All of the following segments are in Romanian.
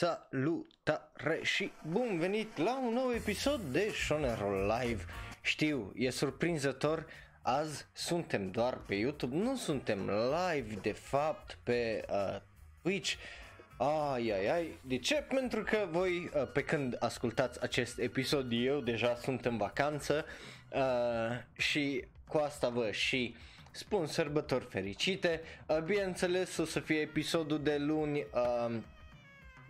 Salutare și bun venit la un nou episod de Shonero Live. Știu, e surprinzător, azi suntem doar pe YouTube, nu suntem live de fapt pe uh, Twitch. Ai, ai, ai, de ce? Pentru că voi, uh, pe când ascultați acest episod, eu deja sunt în vacanță uh, și cu asta vă și spun sărbători fericite. Uh, bineînțeles o să fie episodul de luni uh,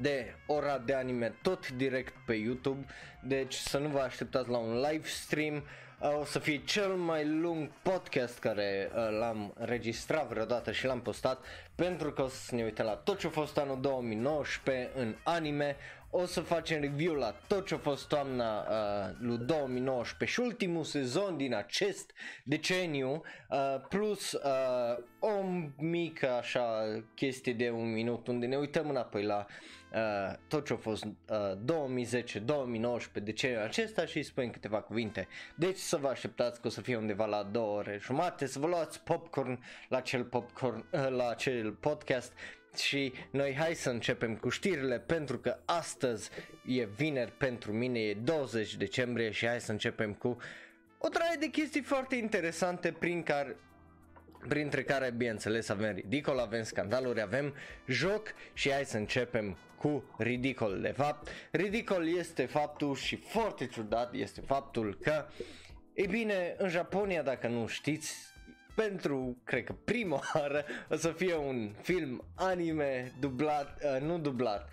de ora de anime tot direct pe YouTube, deci să nu vă așteptați la un live stream, uh, o să fie cel mai lung podcast care uh, l-am registrat vreodată și l-am postat pentru că o să ne uităm la tot ce a fost anul 2019 în anime, o să facem review la tot ce a fost toamna uh, lui 2019 și ultimul sezon din acest deceniu, uh, plus uh, o mică așa chestie de un minut unde ne uităm înapoi la uh, tot ce a fost uh, 2010-2019 deceniul acesta și spun câteva cuvinte. Deci să vă așteptați că o să fie undeva la două ore jumate, să vă luați popcorn la acel popcorn, uh, la acel podcast și noi hai să începem cu știrile pentru că astăzi e vineri pentru mine, e 20 decembrie și hai să începem cu o traie de chestii foarte interesante prin care printre care bineînțeles avem ridicol, avem scandaluri, avem joc și hai să începem cu ridicol de fapt. Ridicol este faptul și foarte ciudat este faptul că ei bine, în Japonia, dacă nu știți, pentru, cred că prima oară, o să fie un film anime dublat, uh, nu dublat,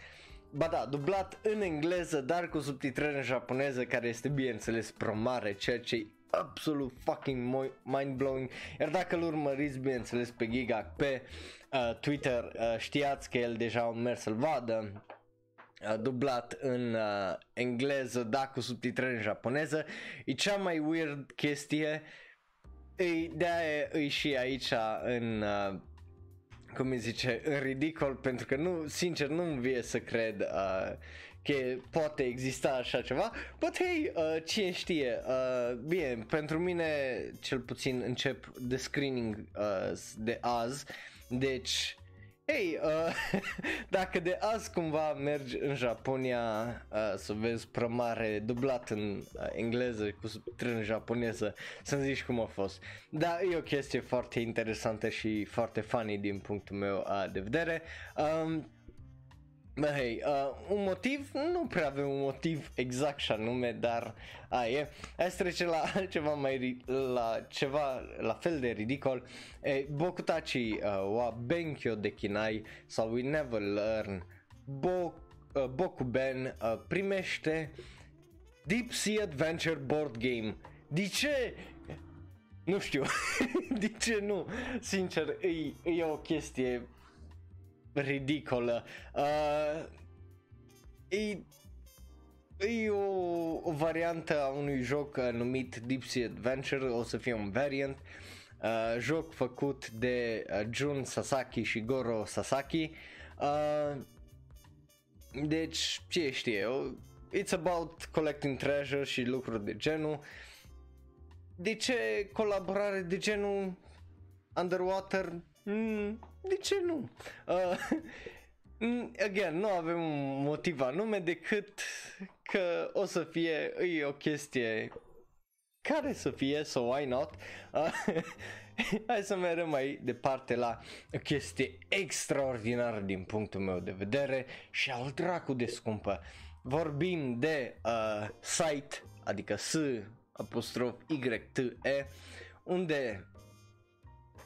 ba da, dublat în engleză, dar cu subtitrări în japoneză, care este bineînțeles promare, ceea ce e absolut fucking mind-blowing. Iar dacă îl urmăriți, bineînțeles, pe Giga, pe uh, Twitter, uh, știați că el deja a mers să-l vadă, uh, dublat în uh, engleză, da, cu subtitrări în japoneză. E cea mai weird chestie e, de-aia e și aici în, uh, cum îi zice, în ridicol, pentru că nu, sincer, nu-mi vie să cred uh, că poate exista așa ceva, but hey, uh, cine știe, uh, bine, pentru mine cel puțin încep de screening uh, de azi, deci Ei, uh, dacă de azi cumva mergi în Japonia uh, să vezi prămare dublat în uh, engleză cu subtitrări în japoneză, să-mi zici cum a fost. Da, e o chestie foarte interesantă și foarte funny din punctul meu uh, de vedere. Um, Bă, hei, uh, un motiv? Nu prea avem un motiv exact și anume, dar a, e. Hai să trecem la ceva mai, la ceva la fel de ridicol. E, Bokutachi uh, wa Benkyo de Kinai sau We Never Learn Bo, uh, Bokuben uh, primește Deep Sea Adventure Board Game. De ce? Nu știu. de ce nu? Sincer, e, e o chestie ridicolă. Uh, e, e o, o variantă a unui joc uh, numit Deep Sea Adventure, o să fie un variant. Uh, joc făcut de uh, Jun Sasaki și Goro Sasaki. Uh, deci, ce știe, it's about collecting treasure și lucruri de genul. De ce colaborare de genul Underwater? Mm, de ce nu? Uh, again, nu avem un motiv anume decât că o să fie e o chestie care să fie, so why not? Uh, hai să mergem mai departe la o chestie extraordinară din punctul meu de vedere și al dracu de scumpă. Vorbim de uh, site, adică S apostrof Y T E, unde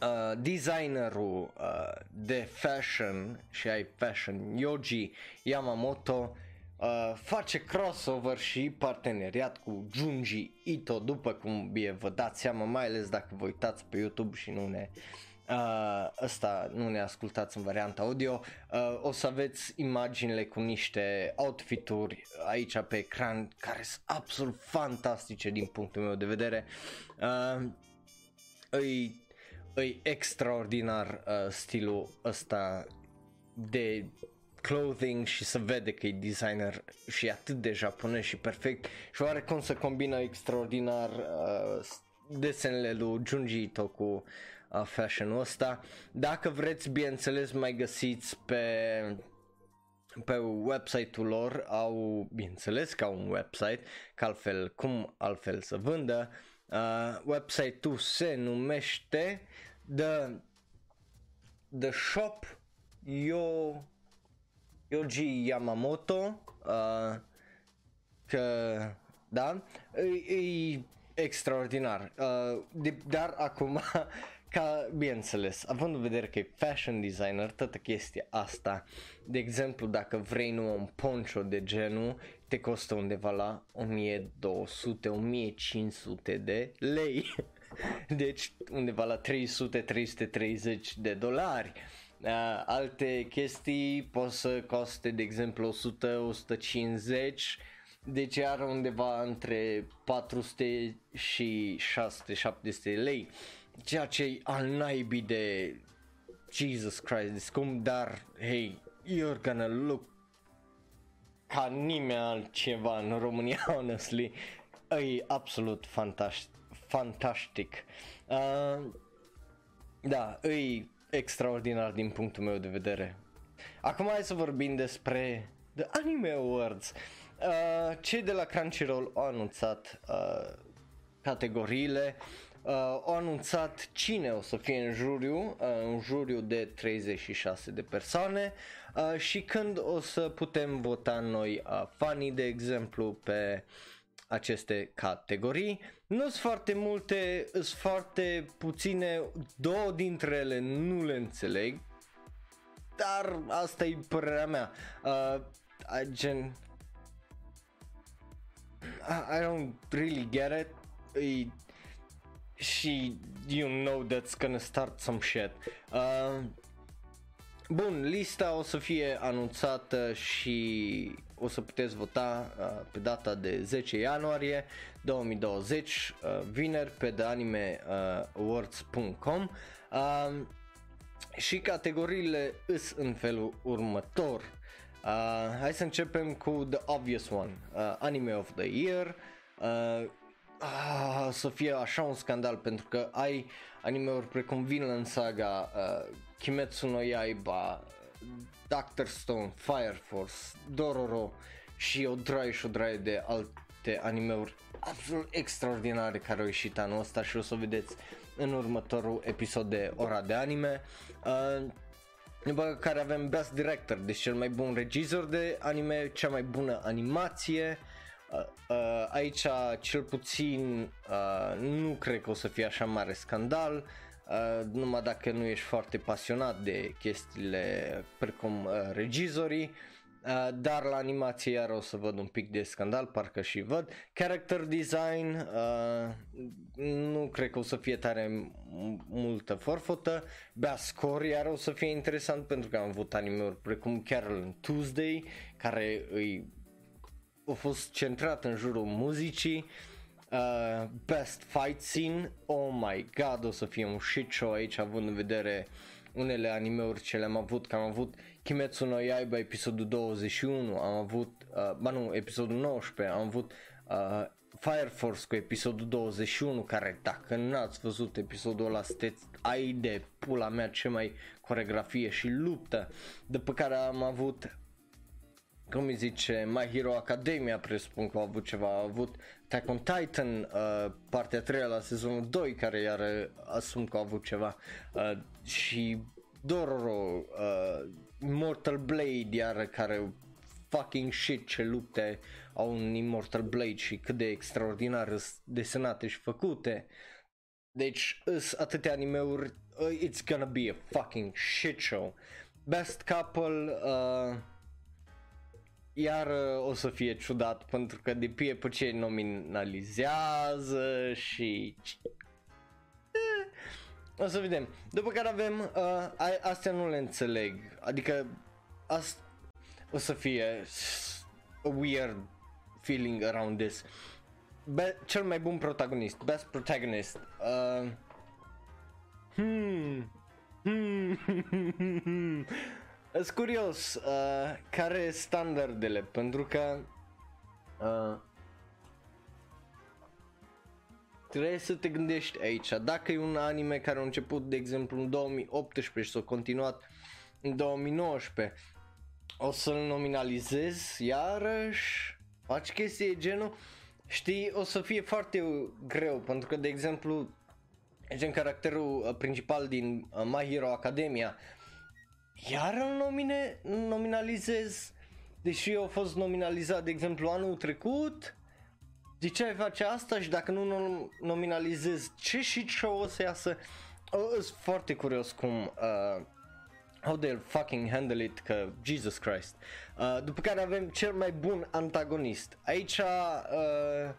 uh, designerul uh, de fashion și ai fashion Yoji Yamamoto uh, face crossover și parteneriat cu Junji Ito după cum bine vă dați seama mai ales dacă vă uitați pe YouTube și nu ne uh, ăsta nu ne ascultați în varianta audio uh, o să aveți imaginile cu niște outfituri aici pe ecran care sunt absolut fantastice din punctul meu de vedere. Uh, îi e extraordinar uh, stilul ăsta de clothing și se vede că e designer și atât de japonez și perfect. Și oarecum se combină extraordinar uh, desenele lui Junji Ito cu uh, fashion-ul ăsta. Dacă vreți, bineînțeles, mai găsiți pe pe website-ul lor. Au, bineînțeles că au un website, că altfel, cum altfel să vândă, uh, website-ul se numește The, the Shop Yo, Yoji Yamamoto, uh, că, da, e, e extraordinar, uh, de, dar acum ca, bineînțeles, având în vedere că e fashion designer, toată chestia asta, de exemplu, dacă vrei nu un poncho de genul, te costă undeva la 1200-1500 de lei. Deci undeva la 300-330 de dolari. Uh, alte chestii pot să coste, de exemplu, 100-150 deci are undeva între 400 și 600-700 lei ceea ce e al naibii de Jesus Christ, scump, dar hey, you're gonna look ca nimeni altceva în România, honestly. E absolut fantastic. fantastic. Uh, da, e extraordinar din punctul meu de vedere. Acum hai să vorbim despre The Anime Awards. Uh, cei de la Crunchyroll au anunțat uh, categoriile uh, au anunțat cine o să fie în juriu, uh, un juriu de 36 de persoane uh, și când o să putem vota noi uh, fanii, de exemplu, pe aceste categorii. Nu sunt foarte multe, sunt foarte puține, două dintre ele nu le înțeleg, dar asta e părerea mea. Uh, gen, I, I don't really get it. E și you know that's gonna start some shit. Uh, bun, lista o să fie anunțată și o să puteți vota uh, pe data de 10 ianuarie 2020, uh, vineri pe theanimeawards.com uh, și categoriile îs în felul următor. Uh, hai să începem cu the obvious one, uh, Anime of the Year, uh, ah, să fie așa un scandal pentru că ai anime-uri precum Vinland Saga, uh, Kimetsu no Yaiba, Doctor Stone, Fire Force, Dororo și o draie și o draie de alte animeuri absolut extraordinare care au ieșit anul ăsta și o să o vedeți în următorul episod de Ora de Anime. Uh, după care avem Best Director, deci cel mai bun regizor de anime, cea mai bună animație, Uh, uh, aici cel puțin uh, nu cred că o să fie așa mare scandal, uh, numai dacă nu ești foarte pasionat de chestiile precum uh, regizorii, uh, dar la animație iar o să văd un pic de scandal, parcă și văd. Character design, uh, nu cred că o să fie tare multă forfotă. Bea score iar o să fie interesant pentru că am avut anime-uri precum Carol Tuesday, care îi a fost centrat în jurul muzicii, uh, best fight scene, oh my god, o să fie un shit show aici având în vedere unele animeuri ce le-am avut, că am avut Kimetsu no Yaiba episodul 21, am avut, uh, ba nu, episodul 19, am avut uh, Fire Force cu episodul 21, care dacă n-ați văzut episodul ăla, sunteți ai de pula mea ce mai coregrafie și luptă, după care am avut cum îi zice, My Hero Academia presupun că au avut ceva, au avut Attack on Titan, uh, partea a treia la sezonul 2 care iar asum că au avut ceva uh, și Dororo, uh, Mortal Blade iar care fucking shit ce lupte au un Immortal Blade și cât de extraordinar desenate și făcute. Deci, îs atâtea animeuri, uh, it's gonna be a fucking shit show. Best couple, uh, iar uh, o să fie ciudat pentru că depinde pe ce nominalizează și o să vedem. După care avem, uh, astea nu le înțeleg, adică asta o să fie a weird feeling around this. Be- cel mai bun protagonist, best protagonist. Uh, hmm. Hmm. Sunt curios, uh, care sunt standardele, pentru că uh, trebuie să te gândești aici. Dacă e un anime care a început, de exemplu, în 2018 și s-a continuat în 2019, o să-l nominalizez iarăși, faci chestii genul, știi, o să fie foarte greu, pentru că, de exemplu, gen caracterul uh, principal din uh, My Hero Academia, iar îl nomine, nominalizez, deși eu a fost nominalizat, de exemplu, anul trecut, de ce ai face asta și dacă nu nominalizez ce și ce o să iasă, sunt foarte curios cum uh, how they'll fucking handle it, că Jesus Christ. Uh, după care avem cel mai bun antagonist. Aici uh,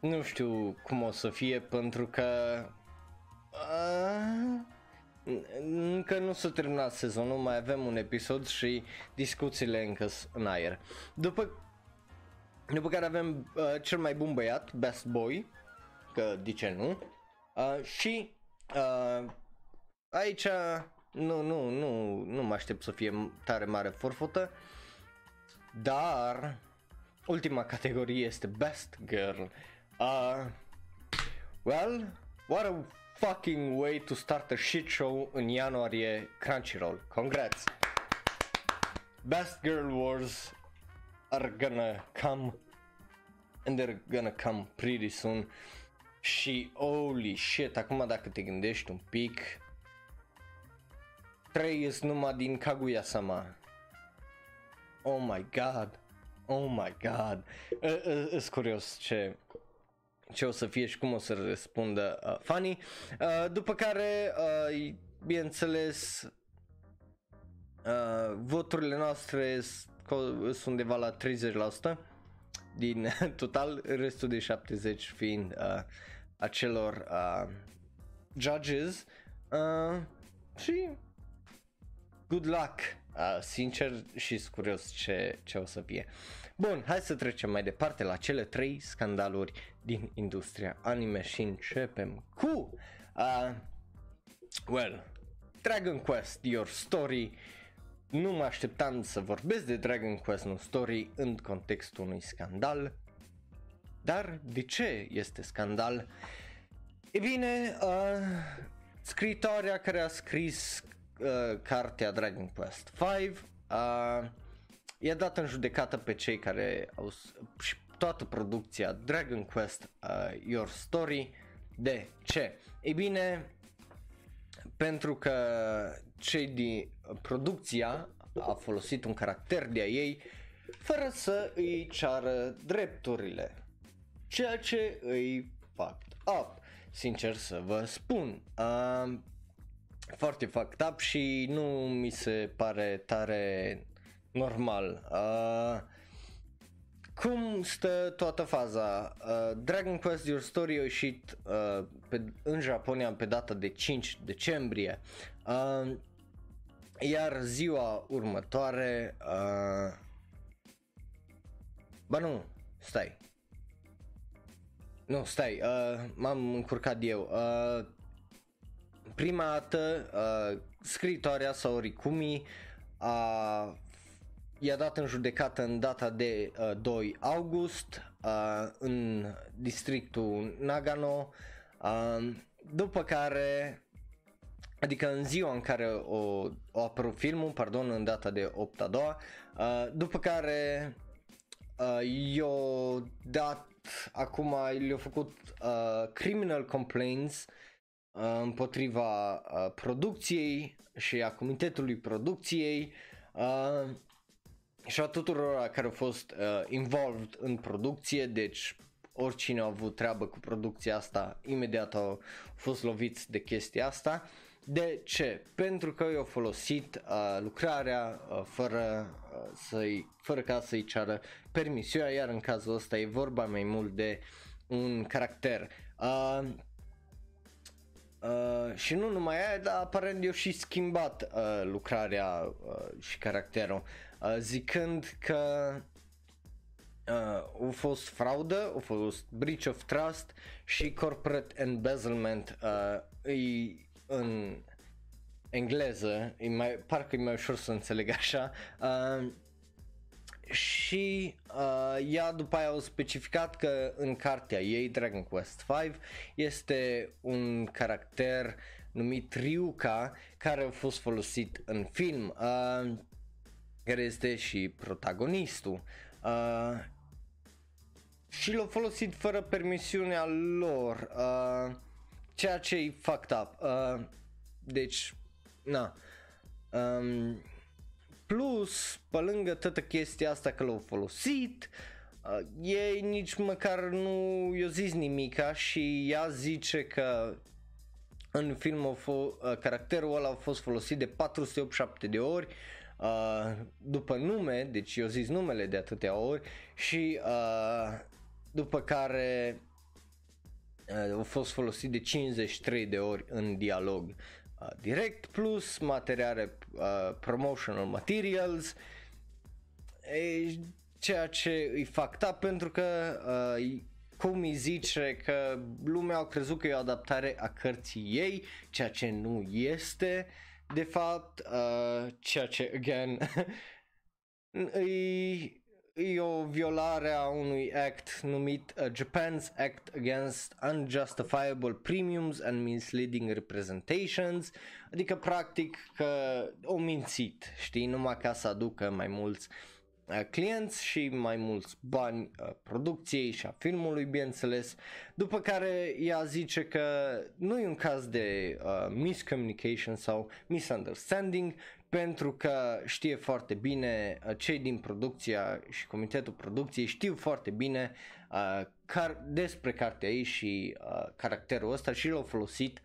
nu știu cum o să fie pentru că uh, încă nu s-a terminat sezonul, mai avem un episod și discuțiile încă în aer. După, după care avem uh, cel mai bun băiat, Best Boy, că de ce nu, uh, și uh, aici nu, nu, nu, nu mă aștept să fie tare mare forfotă, dar ultima categorie este Best Girl. Uh, well, what a fucking way to start a shit show în ianuarie Crunchyroll. Congrats! Best Girl Wars are gonna come and they're gonna come pretty soon. Și holy shit, acum dacă te gândești un pic, 3 sunt numai din Kaguya-sama. Oh my god. Oh my god. Sunt curios ce, ce o să fie și cum o să răspundă uh, fanii. Uh, după care, uh, bineînțeles, uh, voturile noastre sunt undeva la 30% din total, restul de 70 fiind uh, acelor uh, judges. Uh, și good luck, uh, sincer și curios ce, ce o să fie. Bun, hai să trecem mai departe la cele trei scandaluri din industria anime și începem cu, uh, well, Dragon Quest, Your Story, nu mă așteptam să vorbesc de Dragon Quest No Story în contextul unui scandal, dar de ce este scandal? E bine, uh, scritoarea care a scris uh, cartea Dragon Quest 5 uh, i-a dat în judecată pe cei care au și toată producția Dragon Quest uh, Your Story. De ce? Ei bine, pentru că cei din producția a folosit un caracter de a ei fără să îi ceară drepturile. Ceea ce îi fucked up, sincer să vă spun. Uh, foarte fucked up și nu mi se pare tare normal. Uh, cum stă toată faza? Uh, Dragon Quest Your Story a ieșit uh, pe, în Japonia pe data de 5 decembrie. Uh, iar ziua următoare uh, Ba nu, stai Nu, stai, uh, m-am încurcat eu uh, prima dată uh, scritoarea sau Rikumi a, i-a dat în judecată în data de uh, 2 august uh, în districtul Nagano uh, după care adică în ziua în care o, o apărut filmul, pardon, în data de 8 a doua, uh, după care uh, i-o dat, acum le-au făcut uh, criminal complaints Uh, împotriva uh, producției și a comitetului producției uh, și a tuturor care au fost uh, involved în producție, deci oricine a avut treabă cu producția asta, imediat au fost loviți de chestia asta. De ce? Pentru că i-au folosit uh, lucrarea uh, fără, uh, să-i, fără ca să-i ceară permisiunea, iar în cazul ăsta e vorba mai mult de un caracter. Uh, Uh, și nu numai aia, dar aparent eu și schimbat uh, lucrarea uh, și caracterul, uh, zicând că uh, a fost fraudă, a fost breach of trust și corporate embezzlement uh, e în engleză, e mai, parcă e mai ușor să înțeleg așa, uh, și uh, ea după aia au specificat că în cartea ei, Dragon Quest 5, este un caracter numit Ryuka care a fost folosit în film. Uh, care este și protagonistul. Uh, și l-au folosit fără permisiunea lor, uh, ceea ce e fucked up. Uh, deci, na. Um, plus, pe lângă toată chestia asta că l-au folosit, uh, ei nici măcar nu i-au zis nimica și ea zice că în film a f- uh, caracterul ăla a fost folosit de 487 de ori uh, după nume, deci eu zis numele de atâtea ori și uh, după care uh, a fost folosit de 53 de ori în dialog uh, direct plus materiale uh, promotional materials. E, ceea ce îi fac ta pentru că uh, cum îi zice că lumea au crezut că e o adaptare a cărții ei, ceea ce nu este de fapt, uh, ceea ce, again, e, e o violare a unui act numit uh, Japan's Act Against Unjustifiable Premiums and Misleading Representations, adică practic că o mințit, știi, numai ca să aducă mai mulți uh, clienți și mai mulți bani uh, producției și a filmului, bineînțeles, după care ea zice că nu e un caz de uh, miscommunication sau misunderstanding, pentru că știe foarte bine uh, cei din producția și comitetul producției știu foarte bine uh, car- despre cartea ei și uh, caracterul ăsta și l-au folosit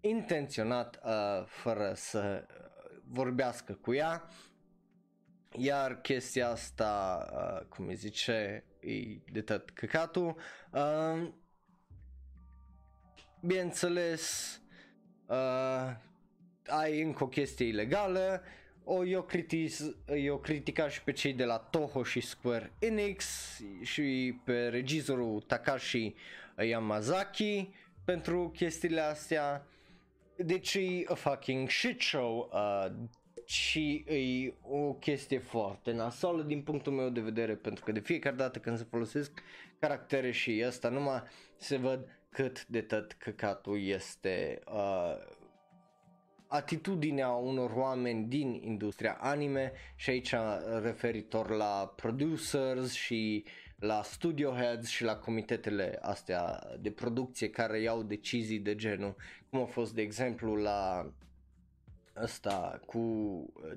intenționat uh, fără să vorbească cu ea iar chestia asta, uh, cum îi zice, e de tot căcatul. Uh, bineînțeles, uh, ai încă o chestie ilegală, o, eu, critiz, eu critica și pe cei de la Toho și Square Enix și pe regizorul Takashi Yamazaki pentru chestiile astea. Deci e a fucking shit show uh, și e o chestie foarte nasolă din punctul meu de vedere pentru că de fiecare dată când se folosesc caractere și asta numai se văd cât de tot căcatul este uh, atitudinea unor oameni din industria anime și aici referitor la producers și la studio heads și la comitetele astea de producție care iau decizii de genul, cum a fost de exemplu la ăsta cu uh,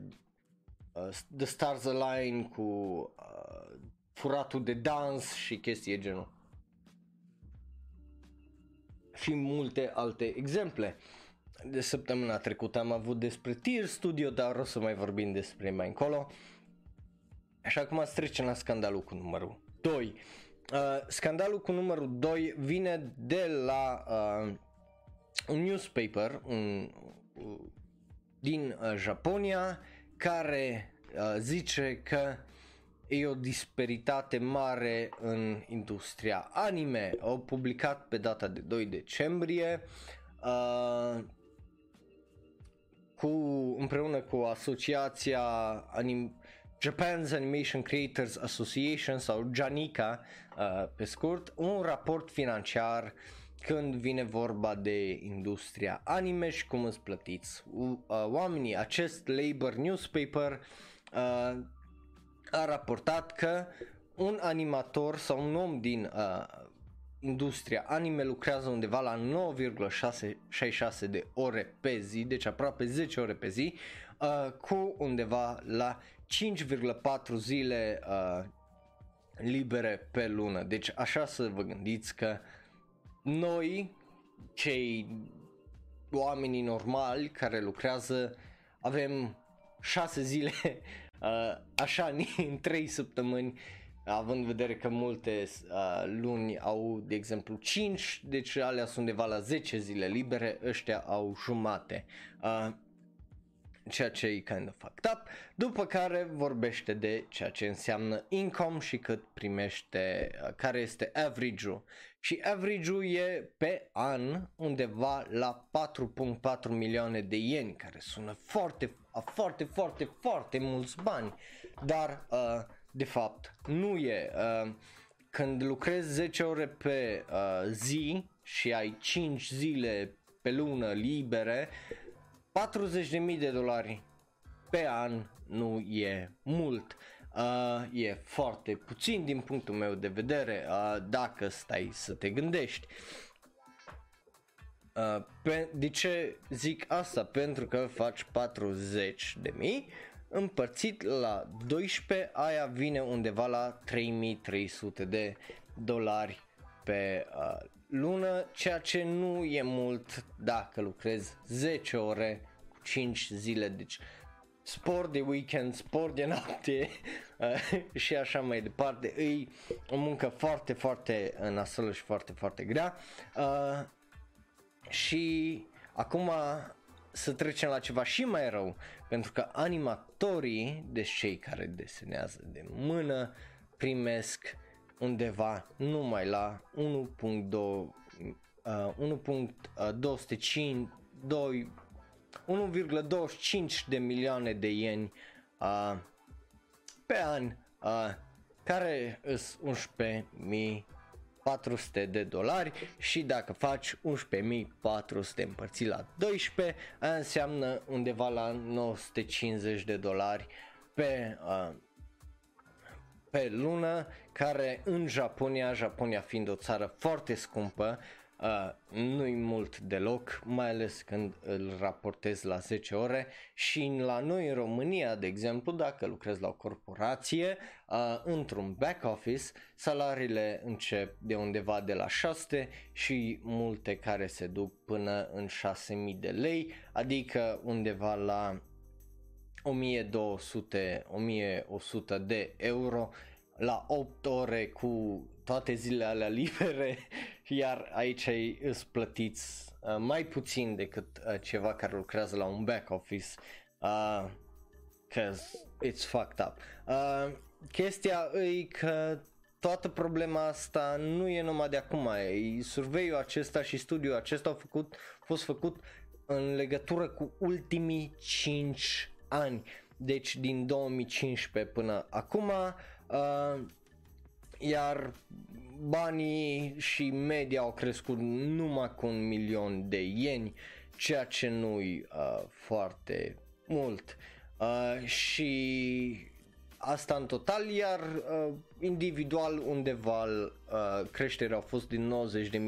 uh, The Stars Align, cu uh, furatul de dans și chestii genul. Și multe alte exemple. De săptămâna trecută am avut despre Tear Studio, dar o să mai vorbim despre mai încolo. Așa acum să trecem la scandalul cu numărul 2. Uh, scandalul cu numărul 2 vine de la uh, un newspaper un, uh, din uh, Japonia care uh, zice că e o disparitate mare în industria anime. Au publicat pe data de 2 decembrie uh, cu, împreună cu asociația Anim- Japan's Animation Creators Association sau JANICA uh, pe scurt, un raport financiar când vine vorba de industria anime și cum îți plătiți uh, oamenii. Acest labor newspaper uh, a raportat că un animator sau un om din uh, industria anime lucrează undeva la 9,66 de ore pe zi, deci aproape 10 ore pe zi, uh, cu undeva la 5,4 zile uh, libere pe lună. Deci așa să vă gândiți că noi, cei oamenii normali care lucrează, avem 6 zile uh, așa în 3 săptămâni având în vedere că multe uh, luni au, de exemplu, 5, deci alea sunt undeva la 10 zile libere, ăștia au jumate. Uh, ceea ce e kind of fucked up, după care vorbește de ceea ce înseamnă income și cât primește, uh, care este average-ul. Și average-ul e pe an undeva la 4.4 milioane de ieni, care sună foarte, foarte, foarte, foarte mulți bani, dar uh, de fapt nu e. Uh, când lucrezi 10 ore pe uh, zi și ai 5 zile pe lună libere, 40.000 de dolari pe an nu e mult. Uh, e foarte puțin din punctul meu de vedere uh, dacă stai să te gândești. Uh, pe, de ce zic asta? Pentru că faci 40 de mii împărțit la 12, aia vine undeva la 3300 de dolari pe uh, lună, ceea ce nu e mult dacă lucrezi 10 ore cu 5 zile, deci sport de weekend, sport de noapte uh, și așa mai departe. E o muncă foarte, foarte nasolă și foarte, foarte grea. Uh, și acum să trecem la ceva și mai rău, pentru că animatorii, deci cei care desenează de mână, primesc undeva numai la 1.2 uh, 1,25 de milioane de ieni uh, pe an, uh, care sunt 11.000 400 de dolari și dacă faci 11.400 împărțit la 12 înseamnă undeva la 950 de dolari pe, uh, pe lună care în Japonia, Japonia fiind o țară foarte scumpă, Uh, nu-i mult deloc, mai ales când îl raportez la 10 ore. Și la noi în România, de exemplu, dacă lucrezi la o corporație, uh, într-un back office, salariile încep de undeva de la 6 și multe care se duc până în 6000 de lei, adică undeva la 1200-1100 de euro la 8 ore cu toate zilele alea libere, iar aici îți plătiți uh, mai puțin decât uh, ceva care lucrează la un back office, uh, cause it's fucked up. Uh, chestia e că toată problema asta nu e numai de acum, e surveiul acesta și studiul acesta au făcut, fost făcut în legătură cu ultimii 5 ani, deci din 2015 până acum, uh, iar banii și media au crescut numai cu un milion de ieni, ceea ce nu-i uh, foarte mult. Uh, și asta în total, iar uh, individual undeva uh, creșterea a fost din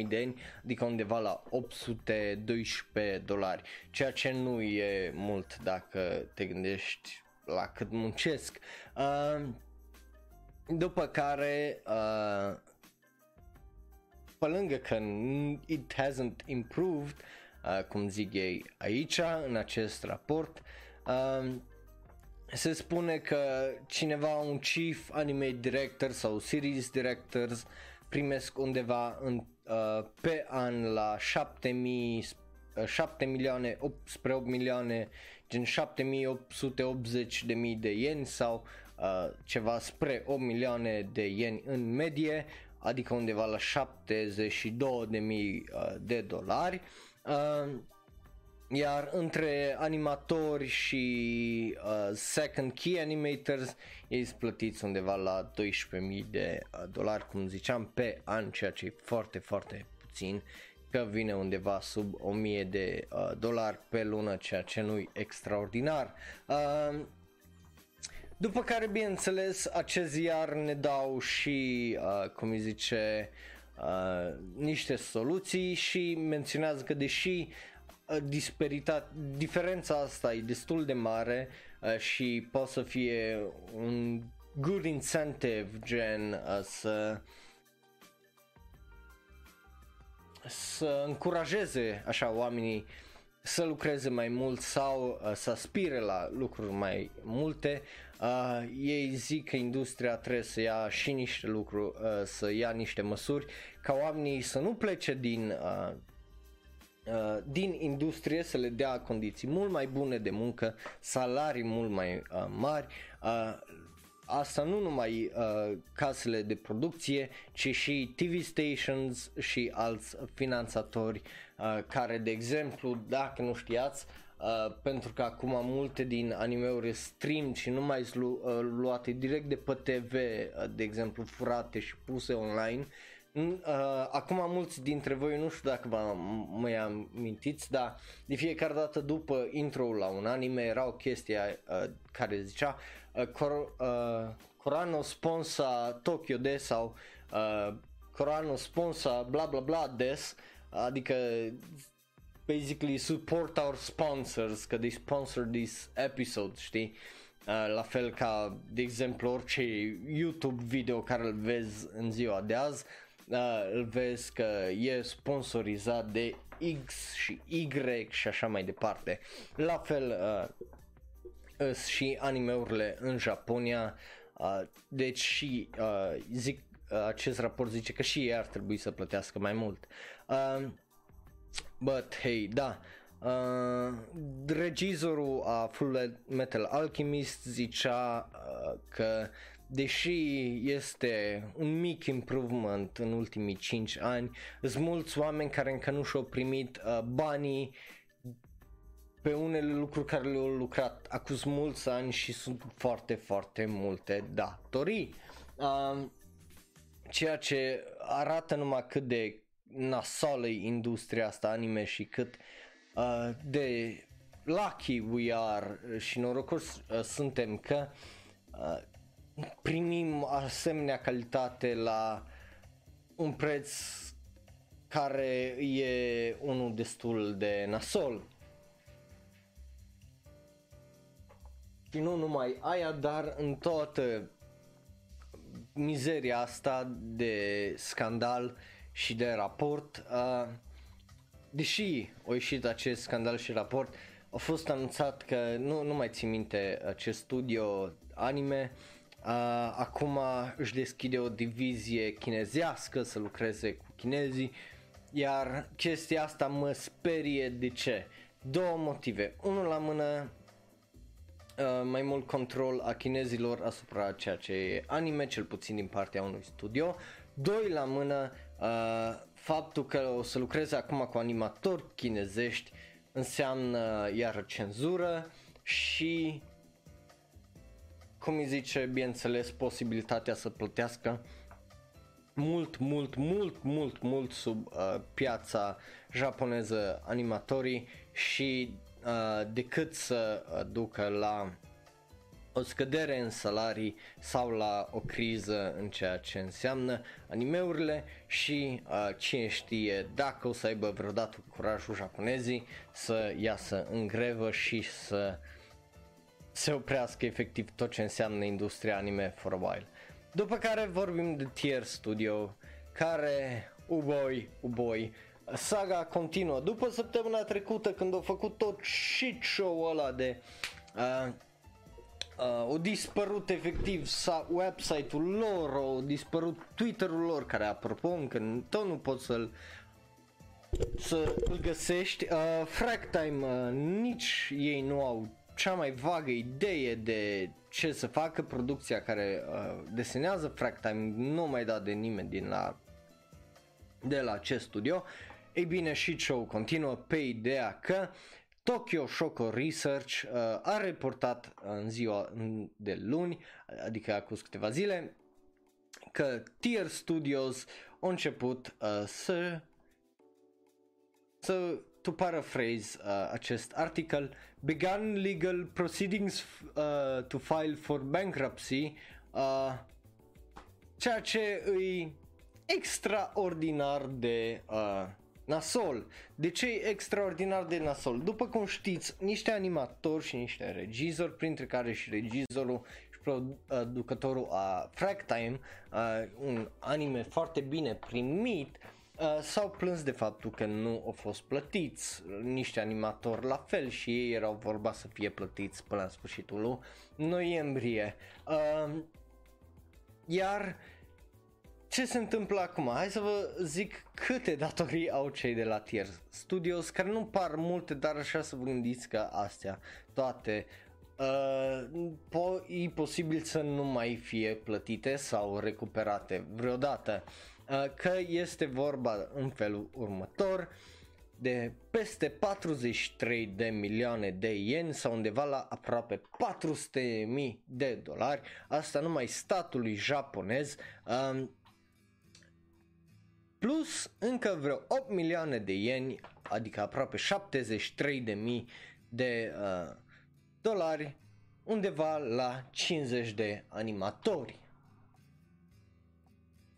90.000 de ani, adică undeva la 812 dolari, ceea ce nu e mult dacă te gândești la cât muncesc. Uh, după care, uh, pe lângă că it hasn't improved, uh, cum zic ei aici, în acest raport, uh, se spune că cineva, un chief anime director sau series directors primesc undeva în, uh, pe an la 7000 7 uh, milioane 8, spre 8 milioane gen 7880 de mii de ieni sau uh, ceva spre 8 milioane de ieni în medie, adică undeva la 72 de mii uh, de dolari. Uh, iar între animatori și uh, second key animators ei sunt plătiți undeva la 12.000 de uh, dolari, cum ziceam, pe an, ceea ce e foarte, foarte puțin, că vine undeva sub 1000 de uh, dolari pe lună, ceea ce nu e extraordinar. Uh, după care, bineînțeles, acest ziar ne dau și, uh, cum îi zice, uh, niște soluții și menționează că deși uh, disperita- diferența asta e destul de mare uh, și poate să fie un good incentive gen uh, să să încurajeze așa oamenii să lucreze mai mult sau uh, să aspire la lucruri mai multe. Uh, ei zic că industria trebuie să ia și niște lucruri, uh, să ia niște măsuri ca oamenii să nu plece din uh, Uh, din industrie să le dea condiții mult mai bune de muncă, salarii mult mai uh, mari, uh, asta nu numai uh, casele de producție, ci și TV stations și alți finanțatori uh, care, de exemplu, dacă nu știați, Uh, pentru că acum multe din animeuri stream și nu mai sunt lu- uh, luate direct de pe TV, uh, de exemplu furate și puse online Uh, acum mulți dintre voi, nu știu dacă vă mai amintiți, dar de fiecare dată după intro la un anime era o chestie uh, care zicea uh, Cor- uh, Corano sponsa Tokyo de sau uh, Corano sponsa bla bla bla des, adică basically support our sponsors, că they sponsor this episode, știi? Uh, la fel ca, de exemplu, orice YouTube video care îl vezi în ziua de azi, uh, îl vezi că e sponsorizat de X și Y și așa mai departe. La fel uh, și animeurile în Japonia, uh, deci și uh, zic, uh, acest raport zice că și ei ar trebui să plătească mai mult. Uh, but hey, da, Uh, regizorul a Full Metal Alchemist zicea uh, că deși este un mic improvement în ultimii 5 ani, sunt mulți oameni care încă nu și-au primit uh, banii pe unele lucruri care le-au lucrat acum mulți ani și sunt foarte, foarte multe datorii. Uh, ceea ce arată numai cât de nasală industria asta anime și cât uh, de lucky we are și norocos uh, suntem că uh, primim asemenea calitate la un preț care e unul destul de nasol. Și nu numai aia, dar în toată mizeria asta de scandal și de raport, uh, deși a ieșit acest scandal și raport, a fost anunțat că nu, nu mai țin minte acest studio anime, uh, acum își deschide o divizie chinezească să lucreze cu chinezii, iar chestia asta mă sperie de ce? Două motive. Unul la mână, uh, mai mult control a chinezilor asupra ceea ce e anime, cel puțin din partea unui studio. Doi la mână, uh, faptul că o să lucreze acum cu animatori chinezești înseamnă iar cenzură și cum îi zice, bineînțeles, posibilitatea să plătească mult, mult, mult, mult, mult sub uh, piața japoneză animatorii și uh, decât să uh, ducă la o scădere în salarii sau la o criză în ceea ce înseamnă animeurile și uh, cine știe dacă o să aibă vreodată curajul japonezii să iasă în grevă și să se oprească efectiv tot ce înseamnă industria anime for a while. După care vorbim de Tier Studio care, uboi, uboi, saga continuă. După săptămâna trecută când au făcut tot shit show ăla de uh, uh, o dispărut efectiv sa, website-ul lor, o dispărut Twitter-ul lor, care apropo încă tot nu poți să-l să îl găsești. Uh, Fractime, uh, nici ei nu au cea mai vagă idee de ce să facă producția care uh, desenează Fractime, nu mai dat de nimeni din la de la acest studio. Ei bine, și show continuă pe ideea că Tokyo Shoko Research uh, a reportat în ziua de luni, adică acum câteva zile, că Tier Studios au început uh, să să to paraphrase uh, acest article, began legal proceedings uh, to file for bankruptcy, uh, ceea ce îi extraordinar de uh, nasol. De ce e extraordinar de nasol? După cum știți, niște animatori și niște regizori, printre care și regizorul și producătorul a Fractime, uh, un anime foarte bine primit, uh, s-au plâns de faptul că nu au fost plătiți niște animatori la fel și ei erau vorba să fie plătiți până la sfârșitul noiembrie. Uh, iar ce se întâmplă acum? Hai să vă zic câte datorii au cei de la Tier Studios, care nu par multe, dar așa să vă gândiți că astea toate uh, po- e posibil să nu mai fie plătite sau recuperate vreodată. Uh, că este vorba în felul următor de peste 43 de milioane de ieni sau undeva la aproape 400 mii de dolari, asta numai statului japonez, uh, plus încă vreo 8 milioane de ieni, adică aproape 73 de mii de uh, dolari, undeva la 50 de animatori.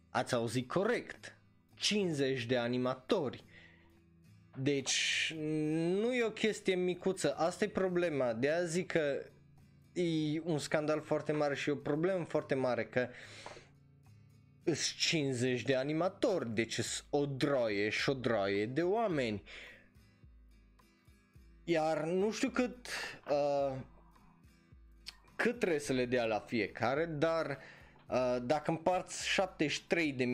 Ați auzit corect, 50 de animatori. Deci nu e o chestie micuță, asta e problema, de a zic că e un scandal foarte mare și o problemă foarte mare că sunt 50 de animatori, deci o droaie și o droaie de oameni. Iar nu știu cât uh, cât trebuie să le dea la fiecare, dar uh, Uh, dacă împarți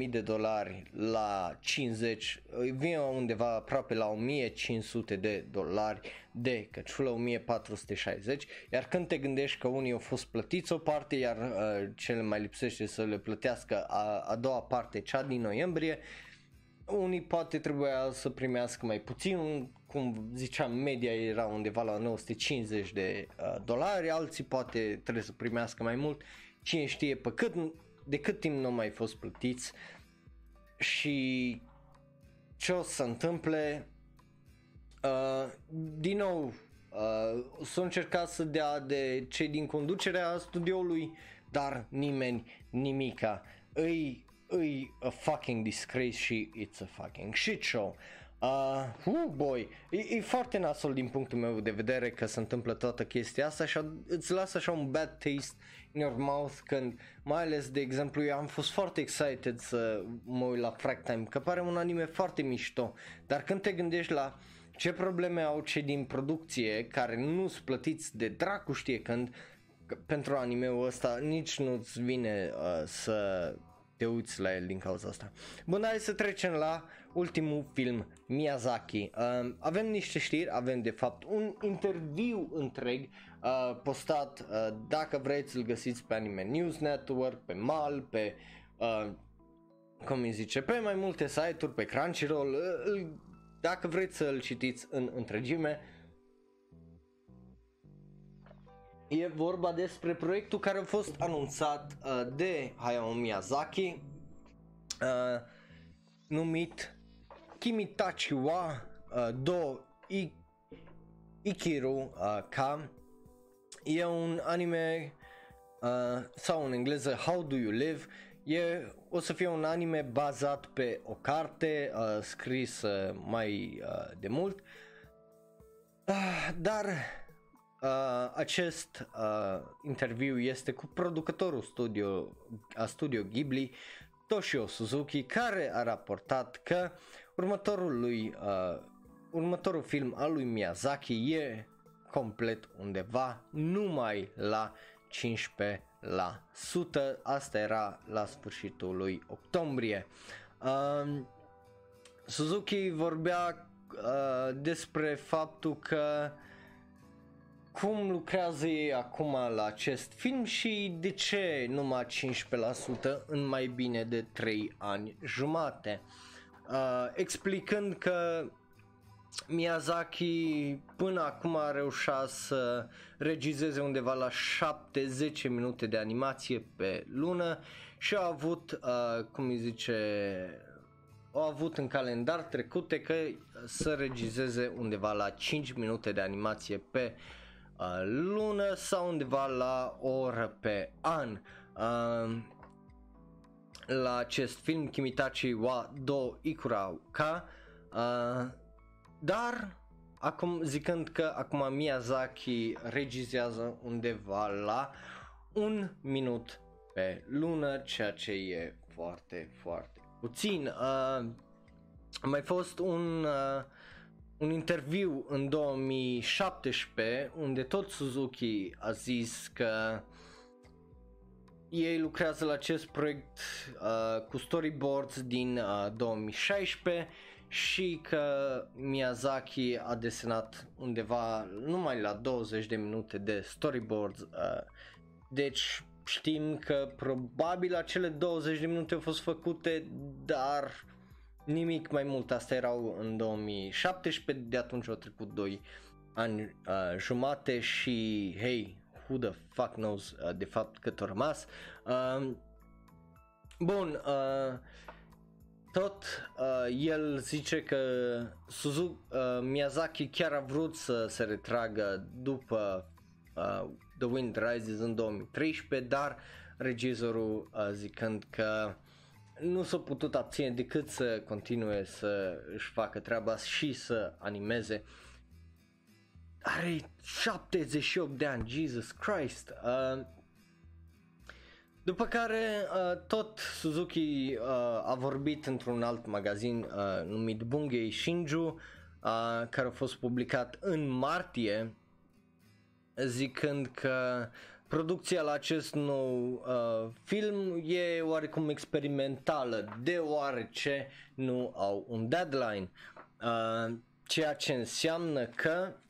73.000 de dolari la 50, vine undeva aproape la 1500 de dolari de căciulă, 1460, iar când te gândești că unii au fost plătiți o parte, iar uh, cele mai lipsește să le plătească a, a doua parte, cea din noiembrie, unii poate trebuia să primească mai puțin, cum ziceam, media era undeva la 950 de uh, dolari, alții poate trebuie să primească mai mult cine știe pe cât, de cât timp nu mai fost plătiți și ce o să se întâmple. Uh, din nou, uh, s-a încercat să dea de cei din conducerea studioului, dar nimeni, nimica. Îi, îi a fucking disgrace și it's a fucking shit show. Uh, uh boy, e, e foarte nasol din punctul meu de vedere că se întâmplă toată chestia asta și îți lasă așa un bad taste in your mouth când, mai ales de exemplu, eu am fost foarte excited să mă uit la Frag Time, că pare un anime foarte mișto, dar când te gândești la ce probleme au cei din producție care nu sunt plătiți de dracu știe când pentru anime-ul ăsta nici nu-ți vine uh, să te uiți la el din cauza asta. Bun, hai să trecem la ultimul film, Miyazaki. Uh, avem niște știri, avem de fapt un interviu întreg uh, postat, uh, dacă vreți îl găsiți pe Anime News Network, pe MAL, pe, uh, cum îi zice, pe mai multe site-uri, pe Crunchyroll, uh, dacă vreți să-l citiți în întregime. E vorba despre proiectul care a fost anunțat uh, de Hayao Miyazaki, uh, numit Kimitachi wa uh, do I- Ikiru uh, Ka. E un anime uh, sau în engleză How Do You Live? E, o să fie un anime bazat pe o carte uh, scrisă mai uh, de mult. Uh, Dar uh, acest uh, interviu este cu producătorul studio, a studio Ghibli Toshio Suzuki care a raportat că următorul lui uh, următorul film al lui Miyazaki e complet undeva numai la 15 la 100. Asta era la sfârșitul lui octombrie. Uh, Suzuki vorbea uh, despre faptul că cum lucrează ei acum la acest film și de ce numai 15% în mai bine de 3 ani jumate. Uh, explicând că Miyazaki până acum a reușit să regizeze undeva la 7-10 minute de animație pe lună și a avut, uh, cum îi zice, au avut în calendar trecute că să regizeze undeva la 5 minute de animație pe uh, lună sau undeva la o oră pe an. Uh, la acest film Kimitachi wa do Ikura Ka uh, dar, acum zicând că acum Miyazaki regizează undeva la un minut pe lună, ceea ce e foarte, foarte puțin. Uh, a mai fost un, uh, un interviu în 2017 unde tot Suzuki a zis că ei lucrează la acest proiect uh, cu storyboards din uh, 2016 și că Miyazaki a desenat undeva numai la 20 de minute de storyboards. Uh, deci știm că probabil acele 20 de minute au fost făcute, dar nimic mai mult. Astea erau în 2017, de atunci au trecut 2 ani uh, jumate și hey, who the fuck knows uh, de fapt cât a rămas. Uh, bun, uh, tot uh, el zice că Suzuki, uh, Miyazaki chiar a vrut să se retragă după uh, The Wind Rises în 2013, dar regizorul uh, zicând că nu s-a putut abține decât să continue să își facă treaba și să animeze. Are 78 de ani, Jesus Christ! Uh, după care uh, tot Suzuki uh, a vorbit într-un alt magazin uh, numit Bungei Shinju, uh, care a fost publicat în martie, zicând că producția la acest nou uh, film e oarecum experimentală, deoarece nu au un deadline, uh, ceea ce înseamnă că mm,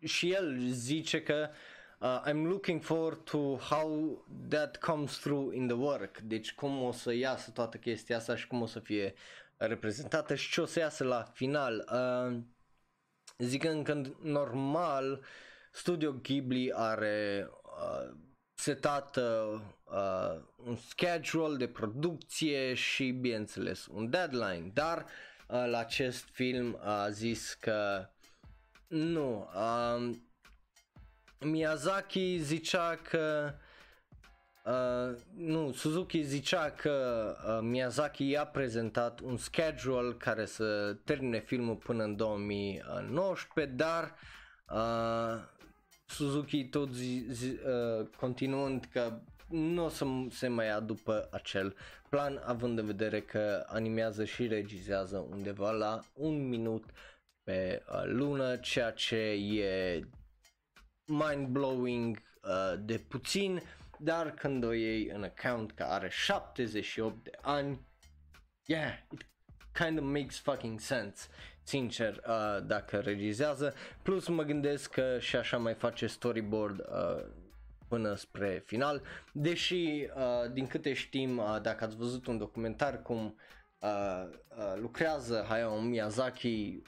și el zice că uh, uh, I'm looking forward to how that comes through in the work. Deci cum o să iasă toată chestia asta și cum o să fie reprezentată și ce o să iasă la final. Uh, zicând că normal Studio Ghibli are uh, setat uh, uh, un schedule de producție și bineînțeles un deadline, dar uh, la acest film a zis că nu, uh, Miyazaki zicea că Uh, nu, Suzuki zicea că uh, Miyazaki i-a prezentat un schedule care să termine filmul până în 2019, dar uh, Suzuki tot zi, zi, uh, continuând că nu o să se mai ia după acel plan, având în vedere că animează și regizează undeva la un minut pe uh, lună, ceea ce e mind-blowing uh, de puțin, dar când o iei în account că are 78 de ani, yeah, it kind of makes fucking sense, sincer, uh, dacă regizează. Plus mă gândesc că și așa mai face storyboard uh, până spre final, deși uh, din câte știm, uh, dacă ați văzut un documentar cum uh, uh, lucrează Hayao Miyazaki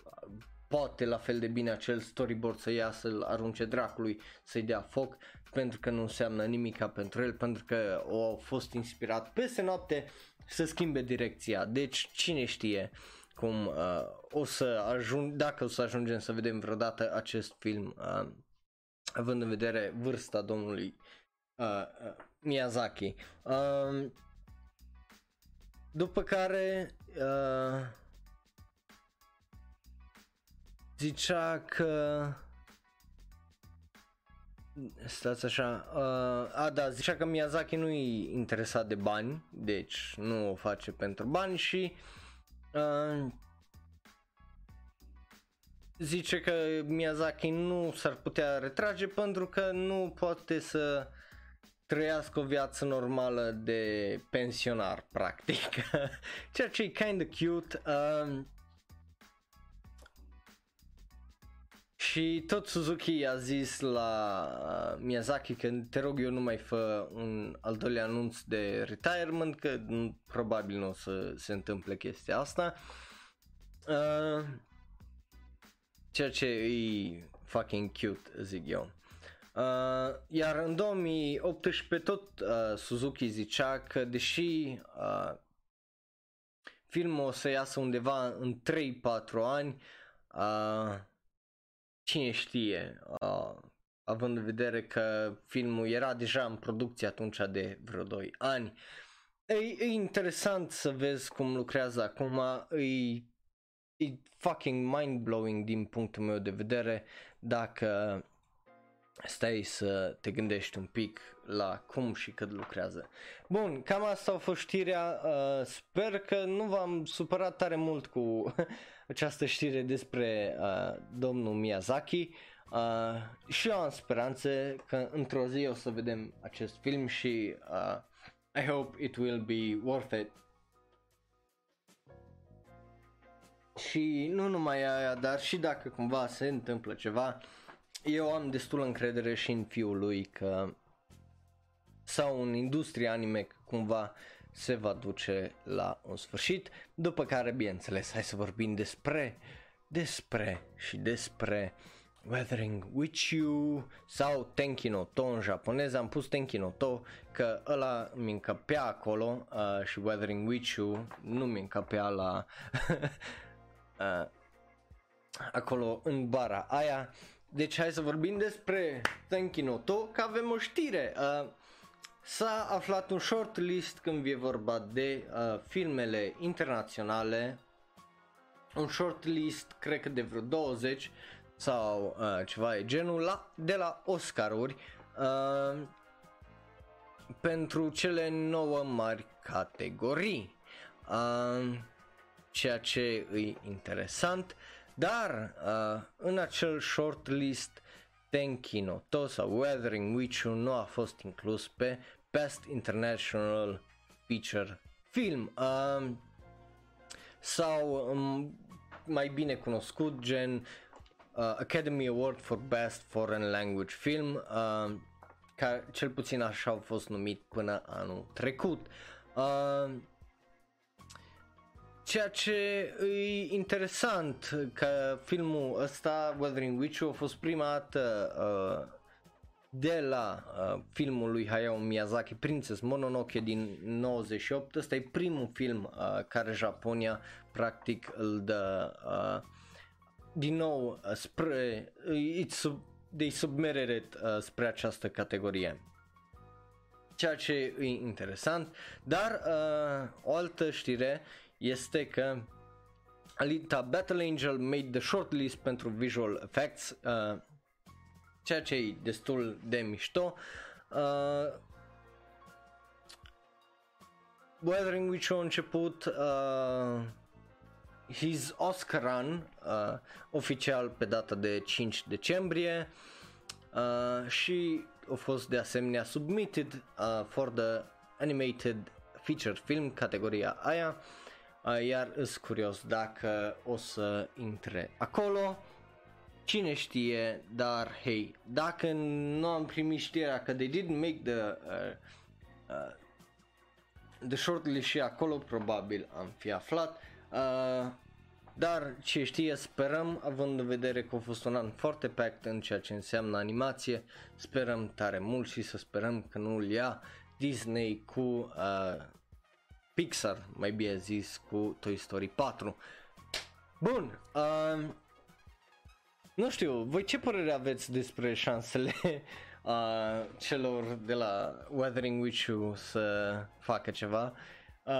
poate la fel de bine acel storyboard să ia să-l arunce dracului, să-i dea foc, pentru că nu înseamnă nimica pentru el, pentru că o a fost inspirat peste noapte să schimbe direcția. Deci cine știe cum uh, o să ajung, dacă o să ajungem să vedem vreodată acest film, uh, având în vedere vârsta domnului uh, uh, Miyazaki. Uh, după care uh, zicea că Stați așa, uh, a da, zicea că Miyazaki nu e interesat de bani, deci nu o face pentru bani și uh, zice că Miyazaki nu s-ar putea retrage pentru că nu poate să trăiască o viață normală de pensionar, practic. Ceea ce e kind of cute. Uh, Și tot Suzuki a zis la uh, Miyazaki că te rog eu nu mai fă un al doilea anunț de retirement că probabil nu o să se întâmple chestia asta. Uh, ceea ce e fucking cute, zic eu. Uh, iar în 2018 tot uh, Suzuki zicea că deși uh, filmul o să iasă undeva în 3-4 ani, uh, cine știe, uh, având în vedere că filmul era deja în producție atunci de vreo 2 ani. E, e interesant să vezi cum lucrează acum, e, e fucking mind-blowing din punctul meu de vedere dacă stai să te gândești un pic la cum și cât lucrează. Bun, cam asta a fost știrea, uh, sper că nu v-am supărat tare mult cu această știre despre uh, domnul Miyazaki uh, și eu am speranțe că într-o zi o să vedem acest film și uh, I hope it will be worth it. Și nu numai aia, dar și dacă cumva se întâmplă ceva, eu am destul încredere și în fiul lui că sau în industria anime cumva se va duce la un sfârșit, după care, bineînțeles, hai să vorbim despre, despre și despre Weathering with You sau Tenki no To în japoneză, am pus Tenki no To că ăla mi încăpea acolo uh, și Weathering with You nu mi încăpea la uh, acolo în bara aia. Deci hai să vorbim despre Tenki no To, că avem o știre. Uh, s-a aflat un short list când e vorba de uh, filmele internaționale un short list, cred că de vreo 20 sau uh, ceva e genul, la, de la Oscaruri uh, pentru cele 9 mari categorii. Uh, ceea ce e interesant, dar uh, în acel short list Tenki no To sau Weathering Witch nu a fost inclus pe Best International Feature Film uh, sau um, mai bine cunoscut gen uh, Academy Award for Best Foreign Language Film, uh, ca cel puțin așa au fost numit până anul trecut. Uh, Ceea ce e interesant că filmul ăsta, Weathering Witch, a fost prima dată uh, de la uh, filmul lui Hayao Miyazaki, Princess Mononoke din 98. Ăsta e primul film uh, care Japonia practic îl dă uh, din nou uh, spre, uh, sub, de submereret uh, spre această categorie. Ceea ce e interesant, dar uh, o altă știre este că Alita Battle Angel made the shortlist pentru visual effects, uh, ceea ce e destul de mișto. Uh, Weathering Witch a început uh, his Oscar run uh, oficial pe data de 5 decembrie uh, și a fost de asemenea submitted uh, for the animated feature film categoria aia uh, iar îs curios dacă o să intre acolo. Cine știe, dar hei, dacă nu am primit știrea că they didn't make the uh, uh, the shortlist și acolo probabil am fi aflat. Uh, dar ce știe sperăm având în vedere că a fost un an foarte packed în ceea ce înseamnă animație sperăm tare mult și să sperăm că nu îl ia Disney cu uh, Pixar mai bine zis cu Toy Story 4 Bun, uh, nu știu, voi ce părere aveți despre șansele uh, celor de la Weathering Witch să facă ceva? Uh,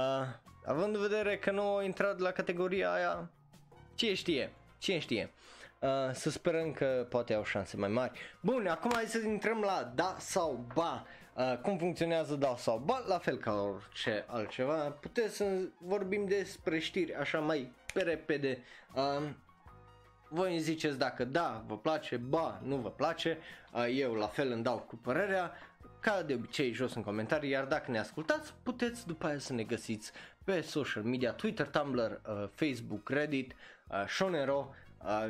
având în vedere că nu au intrat la categoria aia, ce știe, ce știe. Uh, să sperăm că poate au șanse mai mari. Bun, acum hai să intrăm la da sau ba. Uh, cum funcționează da sau ba, la fel ca orice altceva. Puteți să vorbim despre știri așa mai pe repede. Uh, voi îmi ziceți dacă da, vă place, ba, nu vă place, eu la fel îmi dau cu părerea, ca de obicei jos în comentarii, iar dacă ne ascultați, puteți după aia să ne găsiți pe social media, Twitter, Tumblr, Facebook, Reddit, Shonero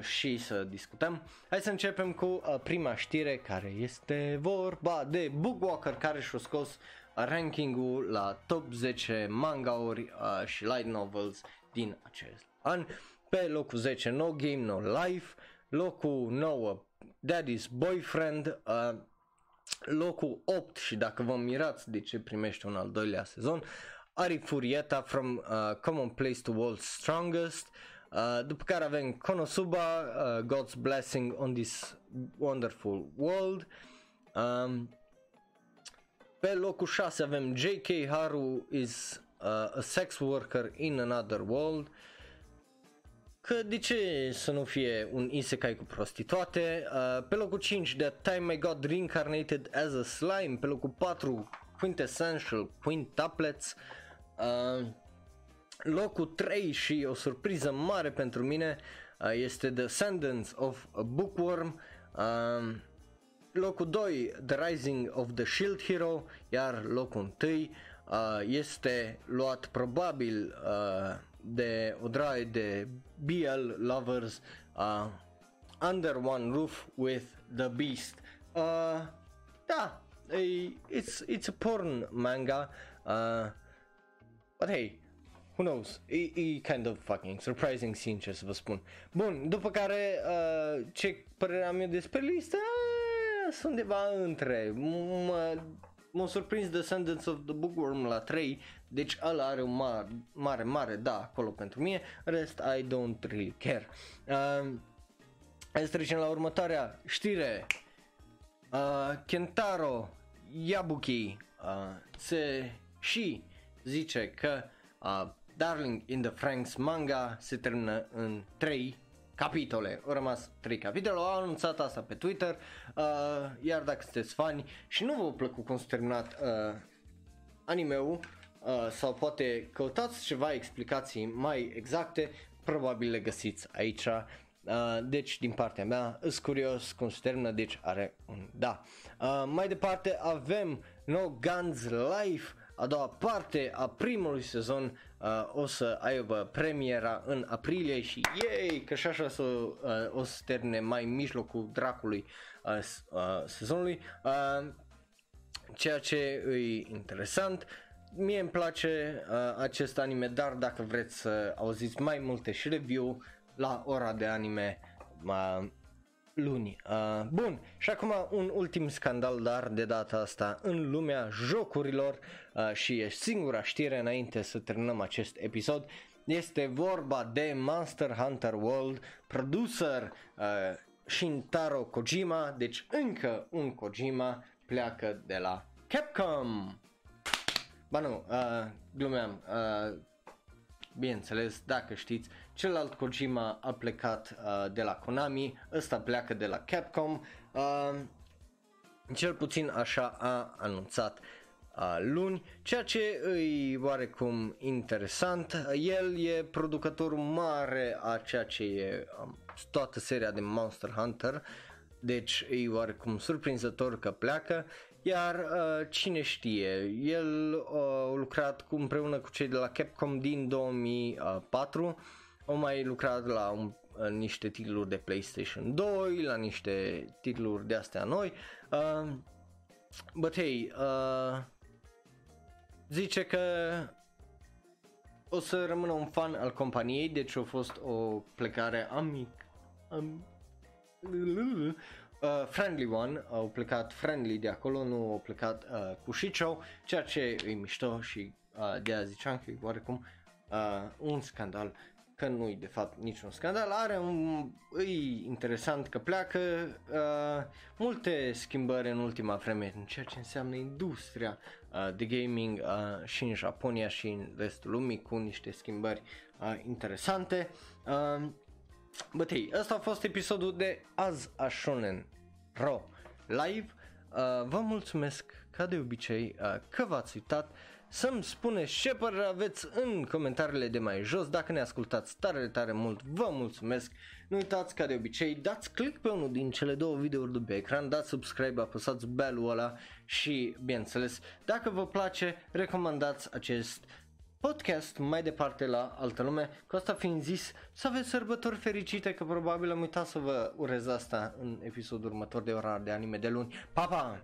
și să discutăm. Hai să începem cu prima știre care este vorba de Bookwalker care și-a scos rankingul la top 10 mangauri și light novels din acest an. Pe locul 10 No Game No Life, locul 9 Daddy's Boyfriend, uh, locul 8 și dacă vă mirați de ce primește un al doilea sezon, Ari Furieta from uh, Common Place to World's Strongest, uh, după care avem Konosuba, uh, God's Blessing on This Wonderful World, um, pe locul 6 avem J.K. Haru is uh, a sex worker in another world, că de ce să nu fie un isekai cu prostituate. Uh, pe locul 5, The Time I Got Reincarnated as a Slime. Pe locul 4, Quintessential Quintuplets. Uh, locul 3 și o surpriză mare pentru mine uh, este The Descendants of a Bookworm. Uh, locul 2, The Rising of the Shield Hero, iar locul 1 uh, este luat probabil uh, de o draie de BL lovers uh, Under One Roof with the Beast. Uh, da, it's, it's a porn manga, uh, but hey, who knows, e, e kind of fucking surprising, sincer să vă spun. Bun, după care, uh, ce părere am eu despre listă? Uh, sunt undeva între, mă, m-a surprins The Sentence of the Bookworm la 3, deci ăla are un mare, mare, mare da acolo pentru mine, rest I don't really care. Uh, hai să trecem la următoarea știre. Uh, Kentaro Yabuki uh, se și zice că uh, Darling in the Franks manga se termină în 3 capitole. Au rămas 3 capitole, au anunțat asta pe Twitter, uh, iar dacă sunteți fani și nu vă plăcut cum s-a terminat uh, anime-ul, uh, sau poate căutați ceva explicații mai exacte, probabil le găsiți aici. Uh, deci, din partea mea, îs curios cum se termină, deci are un da. Uh, mai departe avem No Guns Life, a doua parte a primului sezon uh, o să aibă premiera în aprilie și yay, că și așa să, uh, o să termine mai în mijlocul dracului uh, uh, sezonului, uh, ceea ce e interesant. Mie îmi place uh, acest anime, dar dacă vreți să auziți mai multe și review la ora de anime, uh, luni. Uh, bun, și acum un ultim scandal, dar de data asta în lumea jocurilor uh, și e singura știre înainte să terminăm acest episod. Este vorba de Monster Hunter World, producer uh, Shintaro Kojima, deci încă un Kojima pleacă de la Capcom. Ba nu, uh, glumeam, uh, bineînțeles, dacă știți, celălalt Kojima a plecat uh, de la Konami, ăsta pleacă de la Capcom, uh, cel puțin așa a anunțat uh, luni, ceea ce îi oarecum interesant. El e producătorul mare a ceea ce e um, toată seria de Monster Hunter, deci e oarecum surprinzător că pleacă iar uh, cine știe, el uh, a lucrat cu, împreună cu cei de la Capcom din 2004, au mai lucrat la un, uh, niște titluri de PlayStation 2, la niște titluri de astea noi. Uh, but hey, uh, zice că o să rămână un fan al companiei, deci a fost o plecare amic, am, uh, Friendly One, au plecat Friendly de acolo, nu au plecat uh, cu Shicho, ceea ce e mișto și uh, de azi ziceam că e oarecum uh, un scandal că nu e de fapt niciun scandal, are un, e interesant că pleacă uh, multe schimbări în ultima vreme în ceea ce înseamnă industria uh, de gaming uh, și în Japonia și în restul lumii cu niște schimbări uh, interesante. Uh, But hey, ăsta a fost episodul de azi a Shonen Ro live. Uh, vă mulțumesc ca de obicei uh, că v-ați uitat să-mi spuneți ce părere aveți în comentariile de mai jos. Dacă ne ascultați tare, tare mult, vă mulțumesc. Nu uitați ca de obicei, dați click pe unul din cele două videouri de pe ecran, dați subscribe, apăsați bell-ul ăla și, bineînțeles, dacă vă place, recomandați acest podcast mai departe la altă lume. Cu asta fiind zis, să aveți sărbători fericite, că probabil am uitat să vă urez asta în episodul următor de ora de anime de luni. Pa, pa!